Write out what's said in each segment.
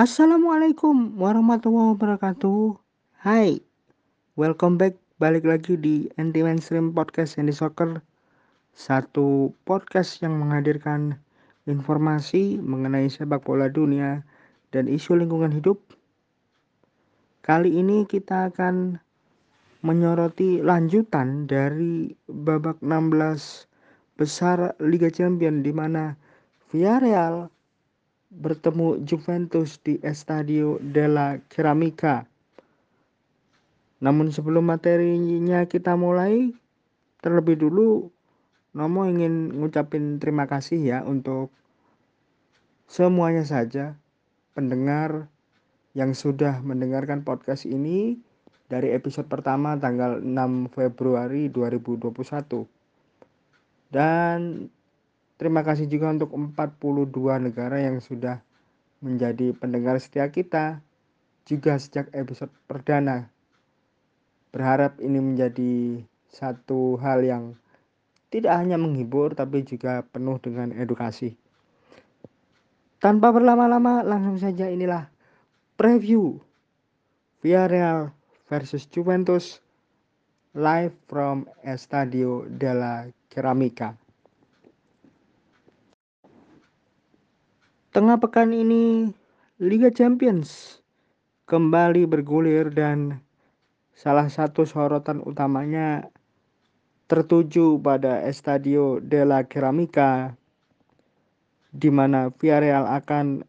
Assalamualaikum warahmatullahi wabarakatuh. Hai, welcome back. Balik lagi di Anti Mainstream Podcast Andy Soccer. Satu podcast yang menghadirkan informasi mengenai sepak bola dunia dan isu lingkungan hidup. Kali ini kita akan menyoroti lanjutan dari babak 16 besar Liga Champions di mana Villarreal bertemu Juventus di Estadio della Ceramica. Namun sebelum materinya kita mulai, terlebih dulu Nomo ingin ngucapin terima kasih ya untuk semuanya saja pendengar yang sudah mendengarkan podcast ini dari episode pertama tanggal 6 Februari 2021. Dan terima kasih juga untuk 42 negara yang sudah menjadi pendengar setia kita juga sejak episode perdana. Berharap ini menjadi satu hal yang tidak hanya menghibur tapi juga penuh dengan edukasi. Tanpa berlama-lama langsung saja inilah preview Villarreal versus Juventus live from Estadio della Ceramica. Tengah pekan ini Liga Champions kembali bergulir dan salah satu sorotan utamanya tertuju pada Estadio della Ceramica di mana Villarreal akan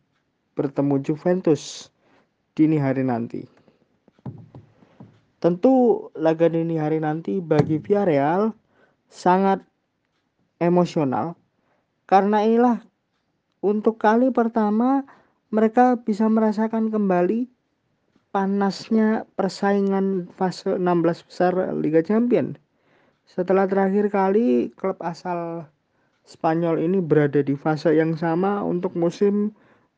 bertemu Juventus dini hari nanti. Tentu laga dini hari nanti bagi Villarreal sangat emosional karena inilah untuk kali pertama mereka bisa merasakan kembali panasnya persaingan fase 16 besar Liga Champions setelah terakhir kali klub asal Spanyol ini berada di fase yang sama untuk musim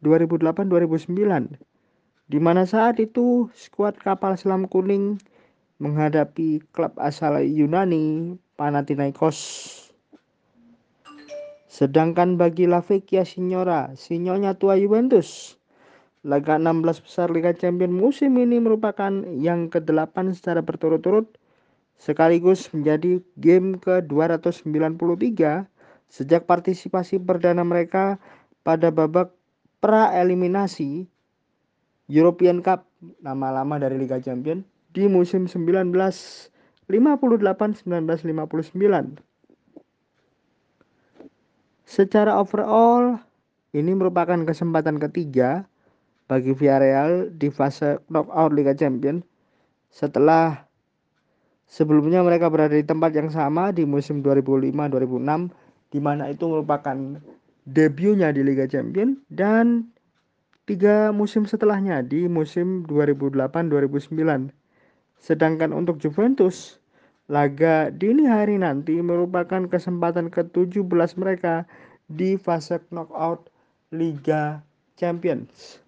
2008-2009 di mana saat itu skuad kapal selam kuning menghadapi klub asal Yunani Panathinaikos. Sedangkan bagi La Vecchia Signora, sinyonya tua Juventus, laga 16 besar Liga Champions musim ini merupakan yang ke-8 secara berturut-turut sekaligus menjadi game ke-293 sejak partisipasi perdana mereka pada babak pra-eliminasi European Cup nama lama dari Liga Champions di musim 1958-1959. Secara overall, ini merupakan kesempatan ketiga bagi Villarreal di fase knockout Liga Champions setelah Sebelumnya mereka berada di tempat yang sama di musim 2005-2006 di mana itu merupakan debutnya di Liga Champions dan tiga musim setelahnya di musim 2008-2009. Sedangkan untuk Juventus, laga dini hari nanti merupakan kesempatan ke-17 mereka di fase knockout Liga Champions.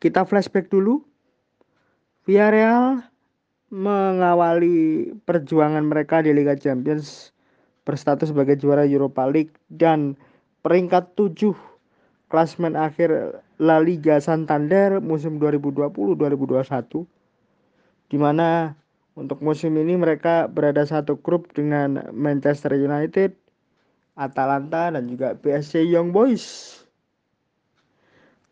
Kita flashback dulu Villarreal mengawali perjuangan mereka di Liga Champions berstatus sebagai juara Europa League dan peringkat 7 klasmen akhir La Liga Santander musim 2020-2021 di mana untuk musim ini mereka berada satu grup dengan Manchester United, Atalanta dan juga PSG Young Boys.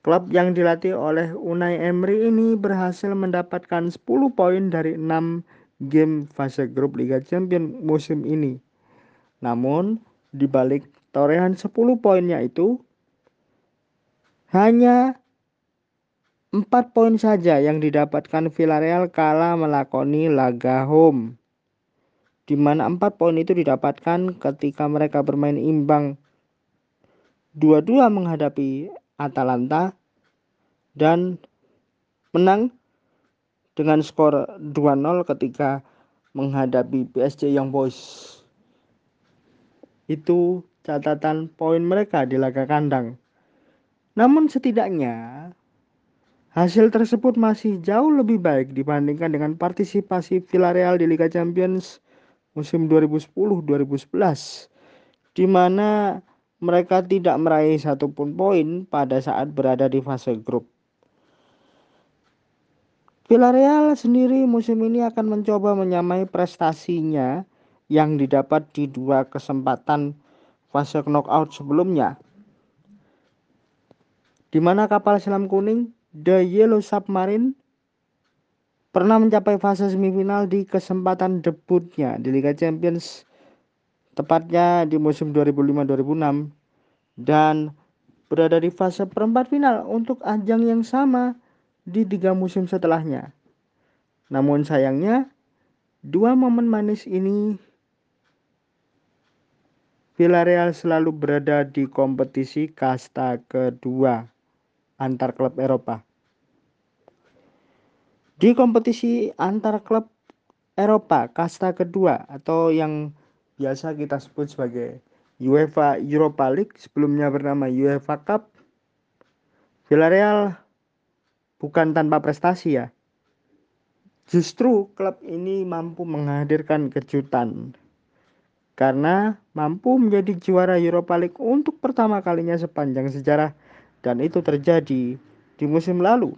Klub yang dilatih oleh Unai Emery ini berhasil mendapatkan 10 poin dari 6 game fase grup Liga Champions musim ini. Namun, di balik torehan 10 poinnya itu, hanya 4 poin saja yang didapatkan Villarreal kala melakoni laga home. Di mana 4 poin itu didapatkan ketika mereka bermain imbang 2-2 menghadapi Atalanta dan menang dengan skor 2-0 ketika menghadapi PSG Young Boys. Itu catatan poin mereka di laga kandang. Namun setidaknya hasil tersebut masih jauh lebih baik dibandingkan dengan partisipasi Villarreal di Liga Champions musim 2010-2011 di mana mereka tidak meraih satupun poin pada saat berada di fase grup. Villarreal sendiri musim ini akan mencoba menyamai prestasinya yang didapat di dua kesempatan fase knockout sebelumnya. Di mana kapal selam kuning The Yellow Submarine pernah mencapai fase semifinal di kesempatan debutnya di Liga Champions tepatnya di musim 2005-2006 dan berada di fase perempat final untuk ajang yang sama di tiga musim setelahnya. Namun sayangnya, dua momen manis ini Villarreal selalu berada di kompetisi kasta kedua antar klub Eropa. Di kompetisi antar klub Eropa kasta kedua atau yang biasa kita sebut sebagai UEFA Europa League sebelumnya bernama UEFA Cup Villarreal bukan tanpa prestasi ya justru klub ini mampu menghadirkan kejutan karena mampu menjadi juara Europa League untuk pertama kalinya sepanjang sejarah dan itu terjadi di musim lalu.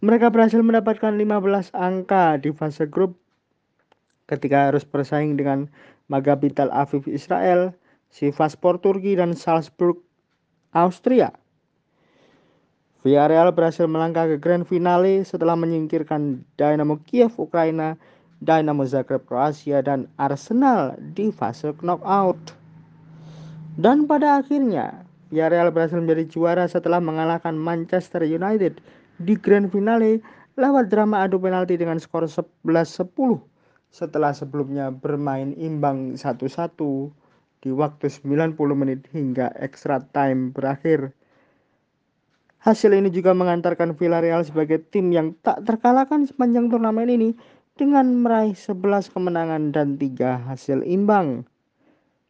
Mereka berhasil mendapatkan 15 angka di fase grup ketika harus bersaing dengan Maccabi Tel Aviv Israel, Sivaspor Turki dan Salzburg Austria. Villarreal berhasil melangkah ke grand finale setelah menyingkirkan Dynamo Kiev Ukraina, Dynamo Zagreb Kroasia dan Arsenal di fase knockout. Dan pada akhirnya Villarreal berhasil menjadi juara setelah mengalahkan Manchester United di grand finale lewat drama adu penalti dengan skor 11-10 setelah sebelumnya bermain imbang 1-1 di waktu 90 menit hingga extra time berakhir. Hasil ini juga mengantarkan Villarreal sebagai tim yang tak terkalahkan sepanjang turnamen ini dengan meraih 11 kemenangan dan 3 hasil imbang.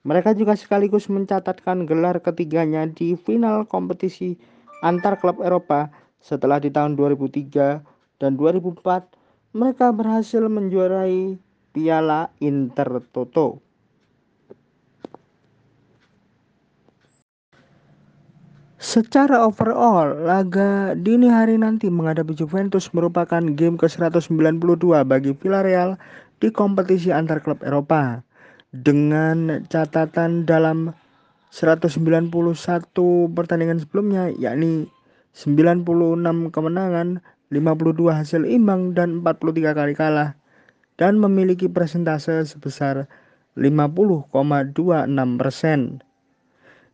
Mereka juga sekaligus mencatatkan gelar ketiganya di final kompetisi antar klub Eropa setelah di tahun 2003 dan 2004 mereka berhasil menjuarai Piala Intertoto. Secara overall, laga dini hari nanti menghadapi Juventus merupakan game ke-192 bagi Villarreal di kompetisi antar klub Eropa. Dengan catatan dalam 191 pertandingan sebelumnya, yakni 96 kemenangan, 52 hasil imbang, dan 43 kali kalah dan memiliki persentase sebesar 50,26 persen.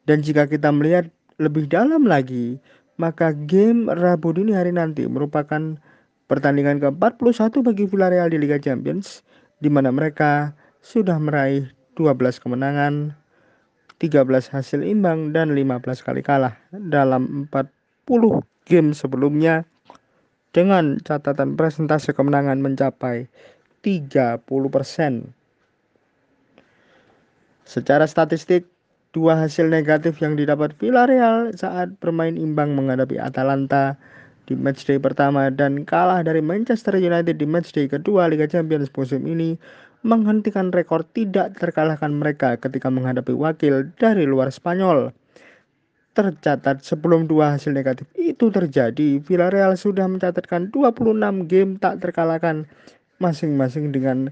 Dan jika kita melihat lebih dalam lagi, maka game Rabu dini hari nanti merupakan pertandingan ke-41 bagi Villarreal di Liga Champions, di mana mereka sudah meraih 12 kemenangan, 13 hasil imbang, dan 15 kali kalah dalam 40 game sebelumnya dengan catatan presentase kemenangan mencapai 30%. Secara statistik, dua hasil negatif yang didapat Villarreal saat bermain imbang menghadapi Atalanta di matchday pertama dan kalah dari Manchester United di matchday kedua Liga Champions musim ini menghentikan rekor tidak terkalahkan mereka ketika menghadapi wakil dari luar Spanyol. Tercatat sebelum dua hasil negatif itu terjadi, Villarreal sudah mencatatkan 26 game tak terkalahkan masing-masing dengan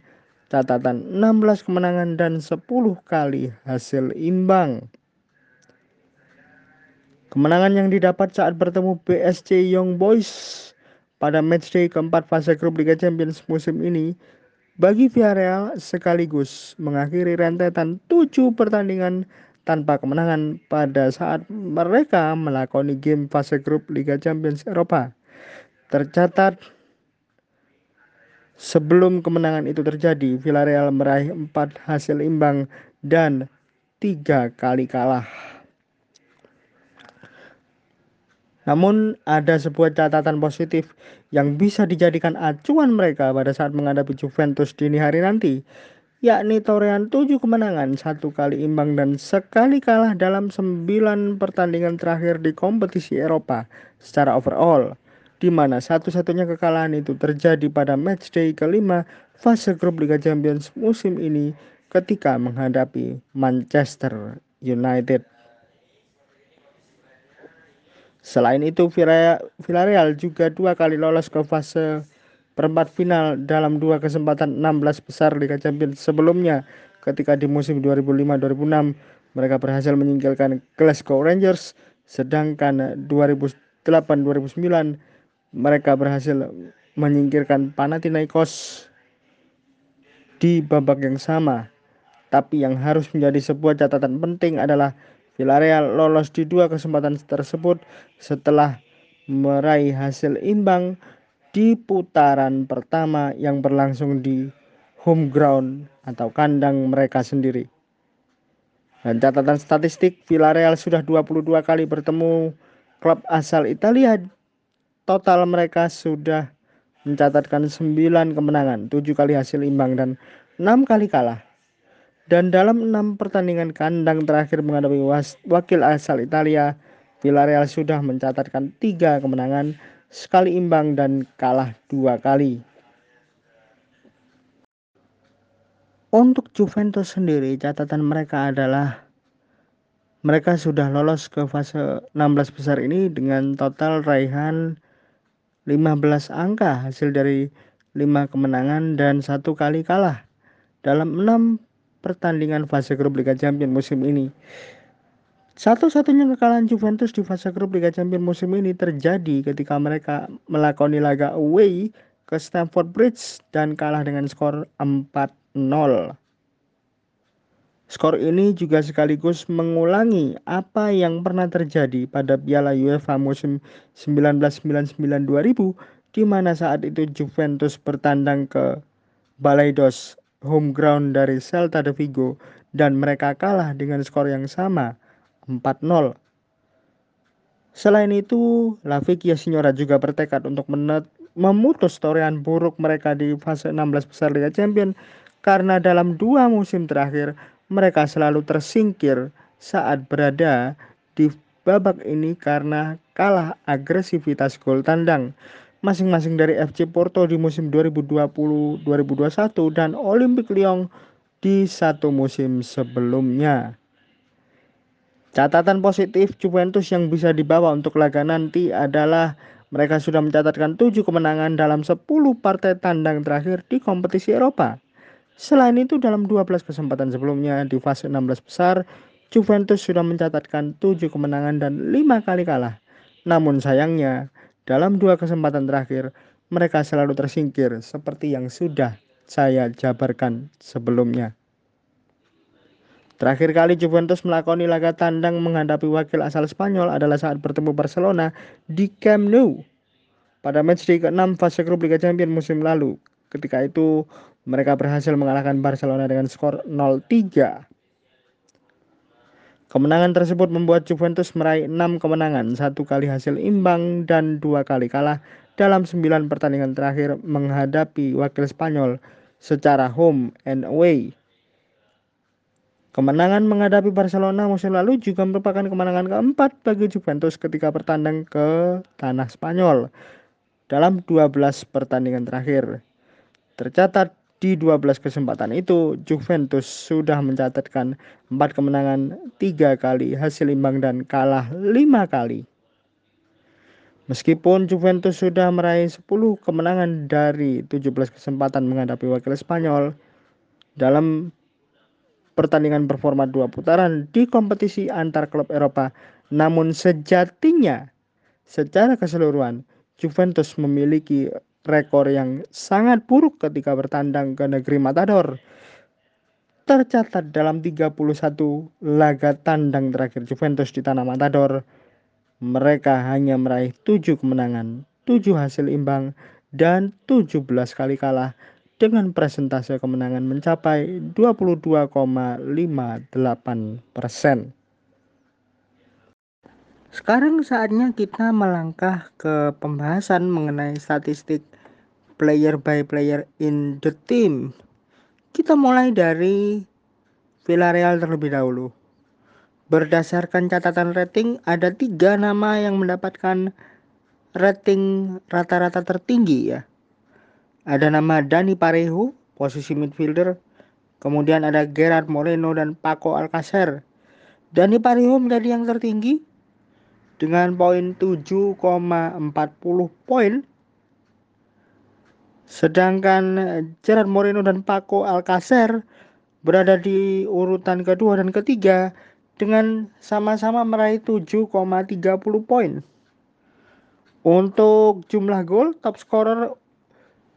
catatan 16 kemenangan dan 10 kali hasil imbang. Kemenangan yang didapat saat bertemu BSC Young Boys pada matchday keempat fase grup Liga Champions musim ini bagi Villarreal sekaligus mengakhiri rentetan tujuh pertandingan tanpa kemenangan pada saat mereka melakoni game fase grup Liga Champions Eropa. Tercatat Sebelum kemenangan itu terjadi, Villarreal meraih empat hasil imbang dan tiga kali kalah. Namun ada sebuah catatan positif yang bisa dijadikan acuan mereka pada saat menghadapi Juventus dini hari nanti, yakni torehan tujuh kemenangan, satu kali imbang dan sekali kalah dalam sembilan pertandingan terakhir di kompetisi Eropa secara overall di mana satu-satunya kekalahan itu terjadi pada matchday kelima fase grup Liga Champions musim ini ketika menghadapi Manchester United. Selain itu, Villarreal juga dua kali lolos ke fase perempat final dalam dua kesempatan 16 besar Liga Champions sebelumnya ketika di musim 2005-2006 mereka berhasil menyingkirkan Glasgow Rangers sedangkan 2008-2009 mereka berhasil menyingkirkan Panathinaikos di babak yang sama. Tapi yang harus menjadi sebuah catatan penting adalah Villarreal lolos di dua kesempatan tersebut setelah meraih hasil imbang di putaran pertama yang berlangsung di home ground atau kandang mereka sendiri. Dan catatan statistik Villarreal sudah 22 kali bertemu klub asal Italia. Total mereka sudah mencatatkan 9 kemenangan, 7 kali hasil imbang dan 6 kali kalah. Dan dalam enam pertandingan kandang terakhir menghadapi wakil asal Italia, Villarreal sudah mencatatkan tiga kemenangan, sekali imbang dan kalah dua kali. Untuk Juventus sendiri, catatan mereka adalah mereka sudah lolos ke fase 16 besar ini dengan total raihan 15 angka hasil dari 5 kemenangan dan satu kali kalah dalam 6 pertandingan fase grup Liga Champions musim ini. Satu-satunya kekalahan Juventus di fase grup Liga Champions musim ini terjadi ketika mereka melakoni laga away ke Stamford Bridge dan kalah dengan skor 4-0. Skor ini juga sekaligus mengulangi apa yang pernah terjadi pada Piala UEFA musim 1999-2000 di mana saat itu Juventus bertandang ke Balaidos home ground dari Celta de Vigo dan mereka kalah dengan skor yang sama 4-0. Selain itu, La Vecchia Signora juga bertekad untuk memutus torehan buruk mereka di fase 16 besar Liga Champions karena dalam dua musim terakhir mereka selalu tersingkir saat berada di babak ini karena kalah agresivitas gol tandang masing-masing dari FC Porto di musim 2020-2021 dan Olympique Lyon di satu musim sebelumnya. Catatan positif Juventus yang bisa dibawa untuk laga nanti adalah mereka sudah mencatatkan 7 kemenangan dalam 10 partai tandang terakhir di kompetisi Eropa. Selain itu dalam 12 kesempatan sebelumnya di fase 16 besar, Juventus sudah mencatatkan 7 kemenangan dan 5 kali kalah. Namun sayangnya, dalam dua kesempatan terakhir, mereka selalu tersingkir seperti yang sudah saya jabarkan sebelumnya. Terakhir kali Juventus melakoni laga tandang menghadapi wakil asal Spanyol adalah saat bertemu Barcelona di Camp Nou pada matchday ke-6 fase grup Liga Champions musim lalu. Ketika itu mereka berhasil mengalahkan Barcelona dengan skor 0-3. Kemenangan tersebut membuat Juventus meraih 6 kemenangan, satu kali hasil imbang dan dua kali kalah dalam 9 pertandingan terakhir menghadapi wakil Spanyol secara home and away. Kemenangan menghadapi Barcelona musim lalu juga merupakan kemenangan keempat bagi Juventus ketika bertandang ke tanah Spanyol dalam 12 pertandingan terakhir. Tercatat di 12 kesempatan itu, Juventus sudah mencatatkan 4 kemenangan, 3 kali hasil imbang dan kalah 5 kali. Meskipun Juventus sudah meraih 10 kemenangan dari 17 kesempatan menghadapi wakil Spanyol dalam pertandingan berformat dua putaran di kompetisi antar klub Eropa, namun sejatinya secara keseluruhan Juventus memiliki rekor yang sangat buruk ketika bertandang ke negeri Matador. Tercatat dalam 31 laga tandang terakhir Juventus di tanah Matador, mereka hanya meraih 7 kemenangan, 7 hasil imbang, dan 17 kali kalah dengan presentase kemenangan mencapai 22,58 persen. Sekarang saatnya kita melangkah ke pembahasan mengenai statistik player by player in the team. Kita mulai dari Villarreal terlebih dahulu. Berdasarkan catatan rating, ada tiga nama yang mendapatkan rating rata-rata tertinggi ya. Ada nama Dani Parejo, posisi midfielder. Kemudian ada Gerard Moreno dan Paco Alcacer. Dani Pariho menjadi yang tertinggi dengan poin 7,40 poin. Sedangkan Gerard Moreno dan Paco Alcacer berada di urutan kedua dan ketiga dengan sama-sama meraih 7,30 poin. Untuk jumlah gol, top scorer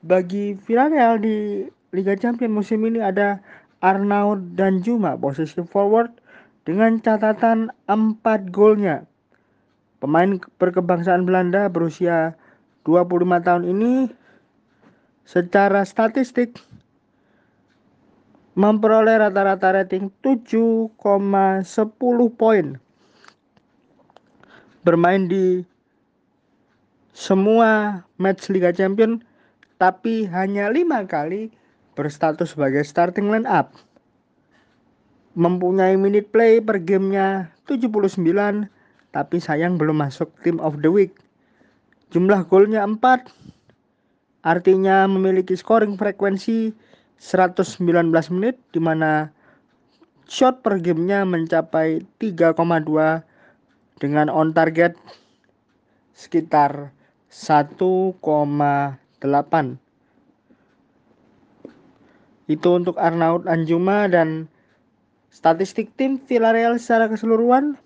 bagi Villarreal di Liga Champions musim ini ada Arnaud dan Juma posisi forward dengan catatan 4 golnya. Pemain berkebangsaan Belanda berusia 25 tahun ini secara statistik memperoleh rata-rata rating 7,10 poin. Bermain di semua match Liga Champion tapi hanya lima kali berstatus sebagai starting line up. Mempunyai minute play per gamenya 79 tapi sayang belum masuk team of the week. Jumlah golnya 4 artinya memiliki scoring frekuensi 119 menit di mana shot per gamenya mencapai 3,2 dengan on target sekitar 1,8 itu untuk Arnaud Anjuma dan statistik tim Villarreal secara keseluruhan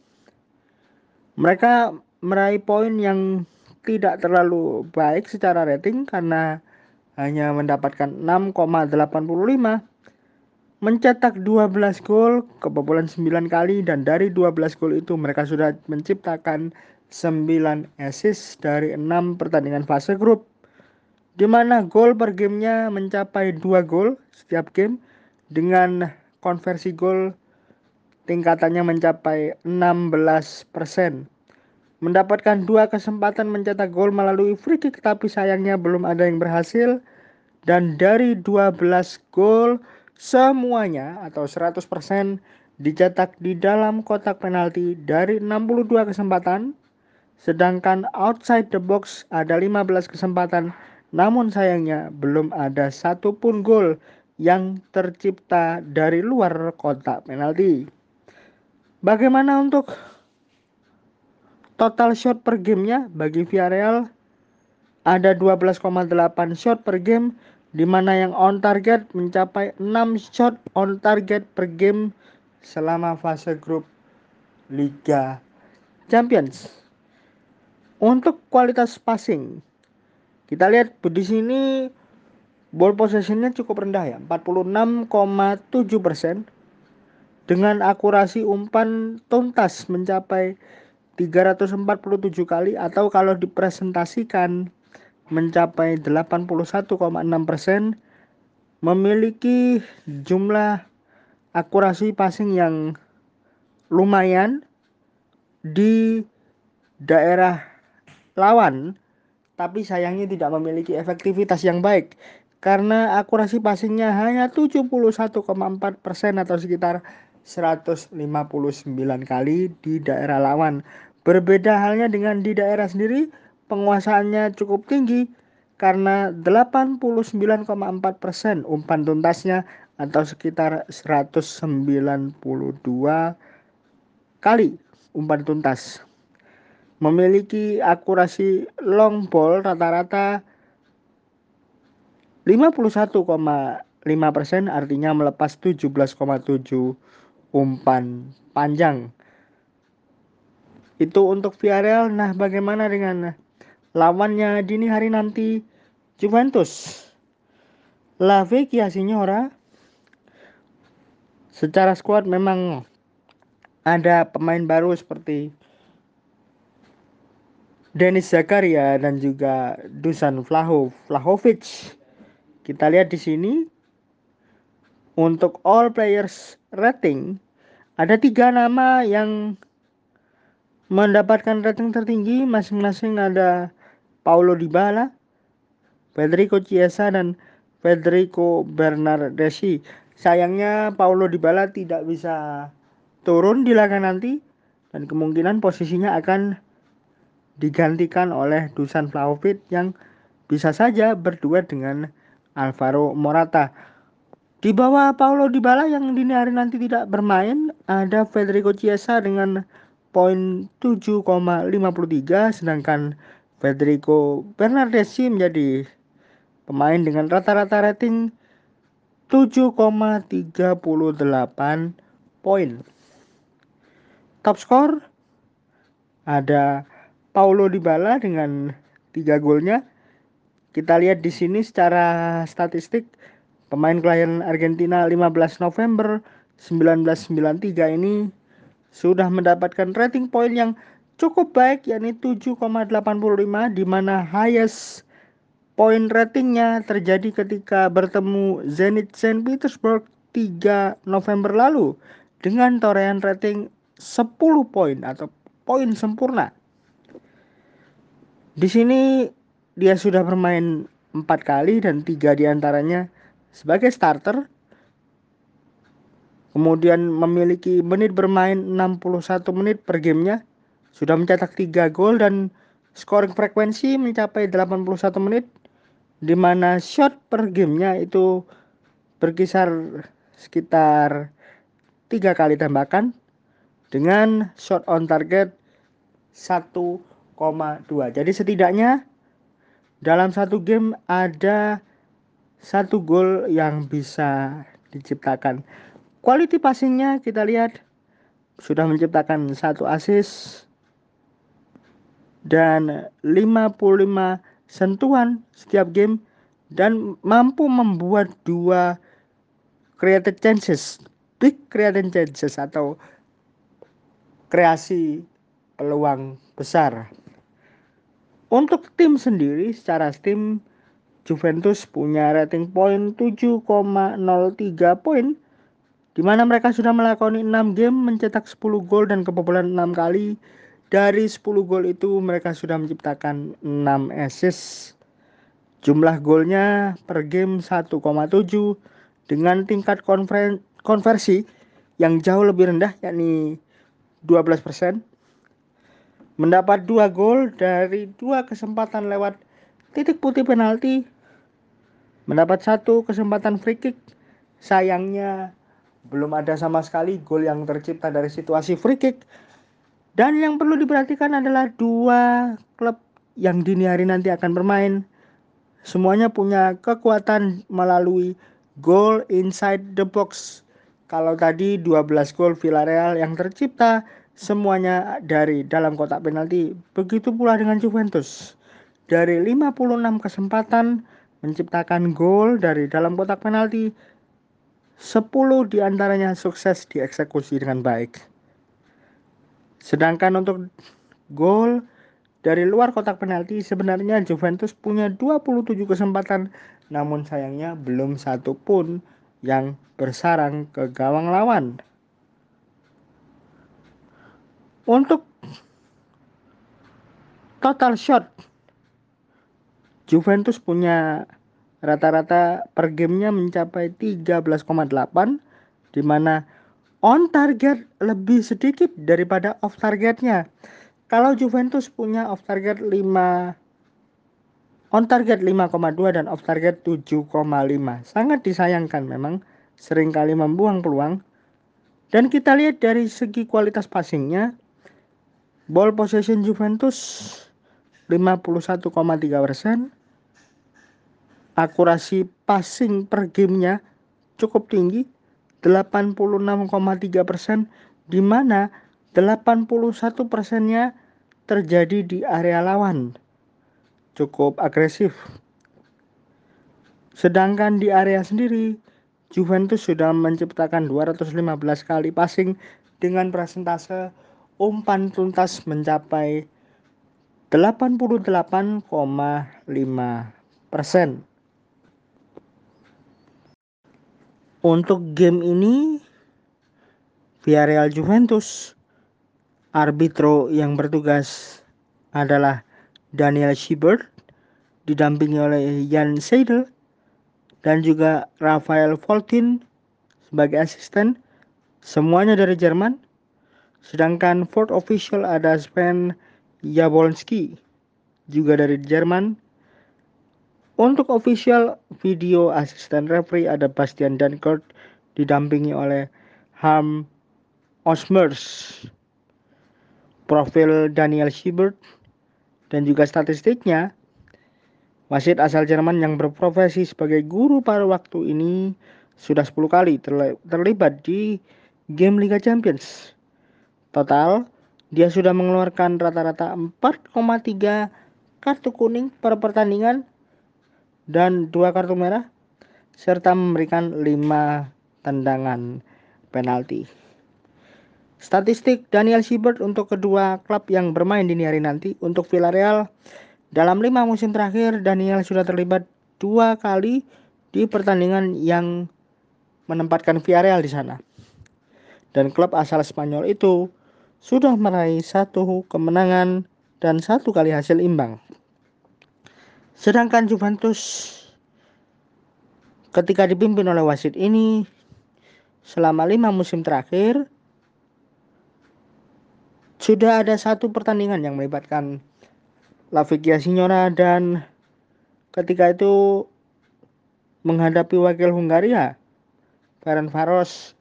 mereka meraih poin yang tidak terlalu baik secara rating karena hanya mendapatkan 6,85 mencetak 12 gol kebobolan 9 kali dan dari 12 gol itu mereka sudah menciptakan 9 assist dari 6 pertandingan fase grup di mana gol per gamenya mencapai 2 gol setiap game dengan konversi gol tingkatannya mencapai 16 persen. Mendapatkan dua kesempatan mencetak gol melalui free kick tapi sayangnya belum ada yang berhasil. Dan dari 12 gol semuanya atau 100% dicetak di dalam kotak penalti dari 62 kesempatan Sedangkan outside the box ada 15 kesempatan, namun sayangnya belum ada satupun gol yang tercipta dari luar kotak penalti. Bagaimana untuk total shot per gamenya bagi Villarreal? Ada 12,8 shot per game di mana yang on target mencapai 6 shot on target per game selama fase grup Liga Champions. Untuk kualitas passing, kita lihat di sini ball possessionnya cukup rendah ya, 46,7 persen dengan akurasi umpan tuntas mencapai 347 kali atau kalau dipresentasikan mencapai 81,6 persen memiliki jumlah akurasi passing yang lumayan di daerah lawan, tapi sayangnya tidak memiliki efektivitas yang baik karena akurasi passingnya hanya 71,4% atau sekitar 159 kali di daerah lawan. Berbeda halnya dengan di daerah sendiri, penguasaannya cukup tinggi karena 89,4% umpan tuntasnya atau sekitar 192 kali umpan tuntas memiliki akurasi long ball rata-rata 51,5 persen artinya melepas 17,7 umpan panjang. Itu untuk Villarreal. Nah, bagaimana dengan lawannya dini hari nanti Juventus? La Vecchia Signora secara skuad memang ada pemain baru seperti Denis Zakaria dan juga Dusan Vlahov, Vlahovic. Kita lihat di sini untuk all players rating ada tiga nama yang mendapatkan rating tertinggi masing-masing ada Paulo Dybala, Federico Chiesa dan Federico Bernardeschi. Sayangnya Paulo Dybala tidak bisa turun di laga nanti dan kemungkinan posisinya akan digantikan oleh Dusan Vlahovic yang bisa saja berdua dengan Alvaro Morata. Di bawah Paulo Dybala yang dini hari nanti tidak bermain, ada Federico Chiesa dengan poin 7,53 sedangkan Federico Bernardeschi menjadi pemain dengan rata-rata rating 7,38 poin. Top skor ada Paulo Dybala dengan 3 golnya. Kita lihat di sini secara statistik pemain kelahiran Argentina 15 November 1993 ini sudah mendapatkan rating poin yang cukup baik yakni 7,85 di mana highest poin ratingnya terjadi ketika bertemu Zenit Saint Petersburg 3 November lalu dengan torehan rating 10 poin atau poin sempurna. Di sini dia sudah bermain empat kali dan tiga di antaranya sebagai starter kemudian memiliki menit bermain 61 menit per gamenya sudah mencetak 3 gol dan scoring frekuensi mencapai 81 menit di mana shot per gamenya itu berkisar sekitar tiga kali tembakan dengan shot on target 1,2 jadi setidaknya dalam satu game ada satu gol yang bisa diciptakan. Quality passingnya kita lihat. Sudah menciptakan satu assist. Dan 55 sentuhan setiap game. Dan mampu membuat dua created chances, big created chances atau kreasi peluang besar. Untuk tim sendiri secara tim Juventus punya rating poin 7,03 poin di mana mereka sudah melakoni 6 game mencetak 10 gol dan kebobolan 6 kali. Dari 10 gol itu mereka sudah menciptakan 6 assist. Jumlah golnya per game 1,7 dengan tingkat konversi yang jauh lebih rendah yakni 12%. Mendapat 2 gol dari dua kesempatan lewat titik putih penalti. Mendapat satu kesempatan free kick. Sayangnya belum ada sama sekali gol yang tercipta dari situasi free kick. Dan yang perlu diperhatikan adalah dua klub yang dini hari nanti akan bermain. Semuanya punya kekuatan melalui gol inside the box. Kalau tadi 12 gol Villarreal yang tercipta semuanya dari dalam kotak penalti. Begitu pula dengan Juventus. Dari 56 kesempatan menciptakan gol dari dalam kotak penalti 10 di antaranya sukses dieksekusi dengan baik. Sedangkan untuk gol dari luar kotak penalti sebenarnya Juventus punya 27 kesempatan namun sayangnya belum satu pun yang bersarang ke gawang lawan. Untuk total shot Juventus punya rata-rata per gamenya mencapai 13,8 di mana on target lebih sedikit daripada off targetnya. Kalau Juventus punya off target 5 on target 5,2 dan off target 7,5. Sangat disayangkan memang sering kali membuang peluang. Dan kita lihat dari segi kualitas passingnya, ball possession Juventus 51,3 persen, akurasi passing per gamenya cukup tinggi 86,3 persen di mana 81 persennya terjadi di area lawan cukup agresif sedangkan di area sendiri Juventus sudah menciptakan 215 kali passing dengan presentase umpan tuntas mencapai 88,5 persen. Untuk game ini Villarreal Juventus arbitro yang bertugas adalah Daniel Schibert didampingi oleh Jan Seidel dan juga Rafael Voltin sebagai asisten. Semuanya dari Jerman sedangkan fourth official ada Sven Jablonski juga dari Jerman untuk official video asisten referee ada Bastian Dankert didampingi oleh Harm Osmers, profil Daniel Siebert, dan juga statistiknya, wasit asal Jerman yang berprofesi sebagai guru pada waktu ini sudah 10 kali terlibat di game Liga Champions. Total, dia sudah mengeluarkan rata-rata 4,3 kartu kuning per pertandingan dan dua kartu merah serta memberikan 5 tendangan penalti. Statistik Daniel Siebert untuk kedua klub yang bermain di hari nanti untuk Villarreal dalam lima musim terakhir Daniel sudah terlibat dua kali di pertandingan yang menempatkan Villarreal di sana. Dan klub asal Spanyol itu sudah meraih satu kemenangan dan satu kali hasil imbang. Sedangkan Juventus ketika dipimpin oleh wasit ini selama lima musim terakhir sudah ada satu pertandingan yang melibatkan Lavigia Signora dan ketika itu menghadapi wakil Hungaria Faros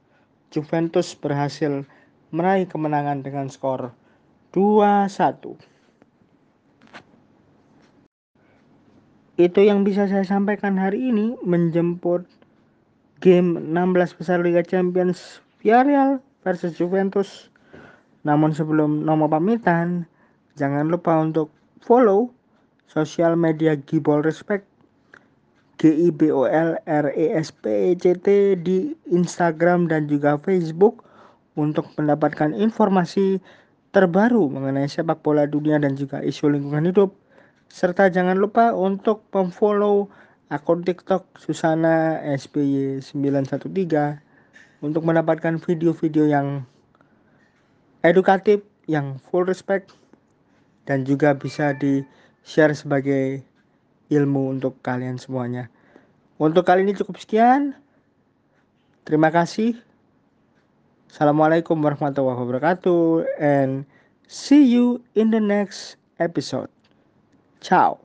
Juventus berhasil meraih kemenangan dengan skor 2-1. Itu yang bisa saya sampaikan hari ini menjemput game 16 besar Liga Champions Villarreal versus Juventus namun sebelum nomor pamitan, jangan lupa untuk follow sosial media Gibol Respect G I B O L R E S P E C T di Instagram dan juga Facebook untuk mendapatkan informasi terbaru mengenai sepak bola dunia dan juga isu lingkungan hidup. Serta jangan lupa untuk memfollow akun TikTok Susana SBY 913 untuk mendapatkan video-video yang edukatif yang full respect dan juga bisa di share sebagai ilmu untuk kalian semuanya. Untuk kali ini cukup sekian. Terima kasih. Assalamualaikum warahmatullahi wabarakatuh and see you in the next episode. Tchau.